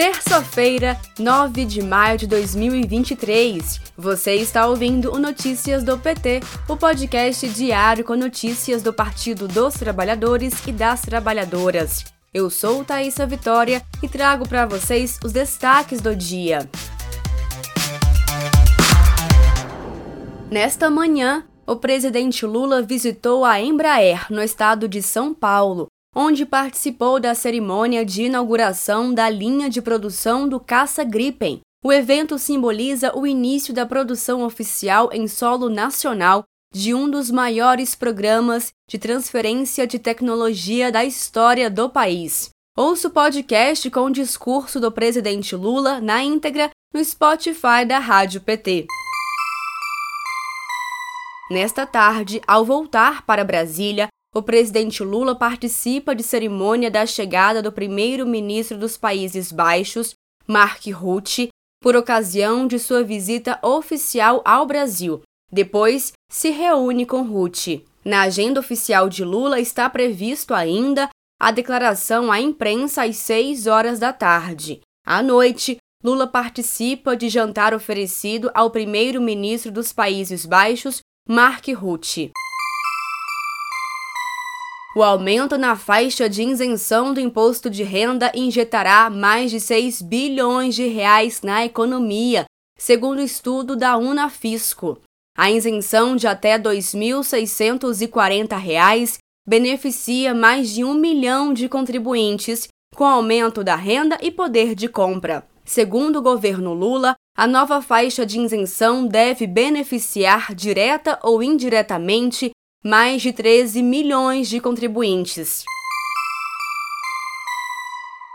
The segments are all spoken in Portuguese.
Terça-feira, 9 de maio de 2023. Você está ouvindo o Notícias do PT, o podcast diário com notícias do Partido dos Trabalhadores e das Trabalhadoras. Eu sou Thaisa Vitória e trago para vocês os destaques do dia. Nesta manhã, o presidente Lula visitou a Embraer, no estado de São Paulo, onde participou da cerimônia de inauguração da linha de produção do Caça Gripen. O evento simboliza o início da produção oficial em solo nacional de um dos maiores programas de transferência de tecnologia da história do país. Ouça o podcast com o discurso do presidente Lula na íntegra no Spotify da Rádio PT. Nesta tarde, ao voltar para Brasília, o presidente Lula participa de cerimônia da chegada do primeiro-ministro dos Países Baixos, Mark Rutte, por ocasião de sua visita oficial ao Brasil. Depois, se reúne com Rutte. Na agenda oficial de Lula está previsto ainda a declaração à imprensa às 6 horas da tarde. À noite, Lula participa de jantar oferecido ao primeiro-ministro dos Países Baixos, Mark Rutte. O aumento na faixa de isenção do imposto de renda injetará mais de 6 bilhões de reais na economia, segundo estudo da Unafisco. A isenção de até R$ 2.640 beneficia mais de um milhão de contribuintes, com aumento da renda e poder de compra. Segundo o governo Lula, a nova faixa de isenção deve beneficiar direta ou indiretamente mais de 13 milhões de contribuintes.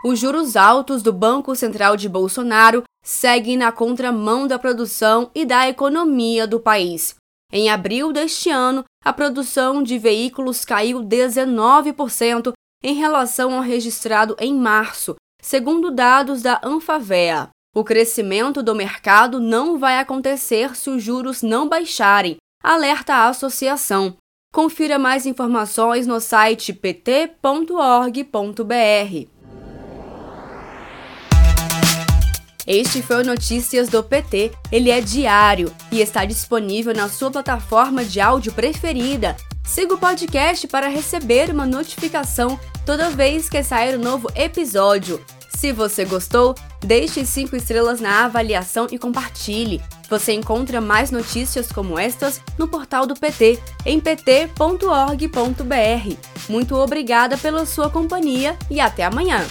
Os juros altos do Banco Central de Bolsonaro seguem na contramão da produção e da economia do país. Em abril deste ano, a produção de veículos caiu 19% em relação ao registrado em março, segundo dados da Anfavea. O crescimento do mercado não vai acontecer se os juros não baixarem, alerta a associação. Confira mais informações no site pt.org.br. Este foi o Notícias do PT. Ele é diário e está disponível na sua plataforma de áudio preferida. Siga o podcast para receber uma notificação toda vez que sair um novo episódio. Se você gostou, deixe 5 estrelas na avaliação e compartilhe. Você encontra mais notícias como estas no portal do PT, em pt.org.br. Muito obrigada pela sua companhia e até amanhã!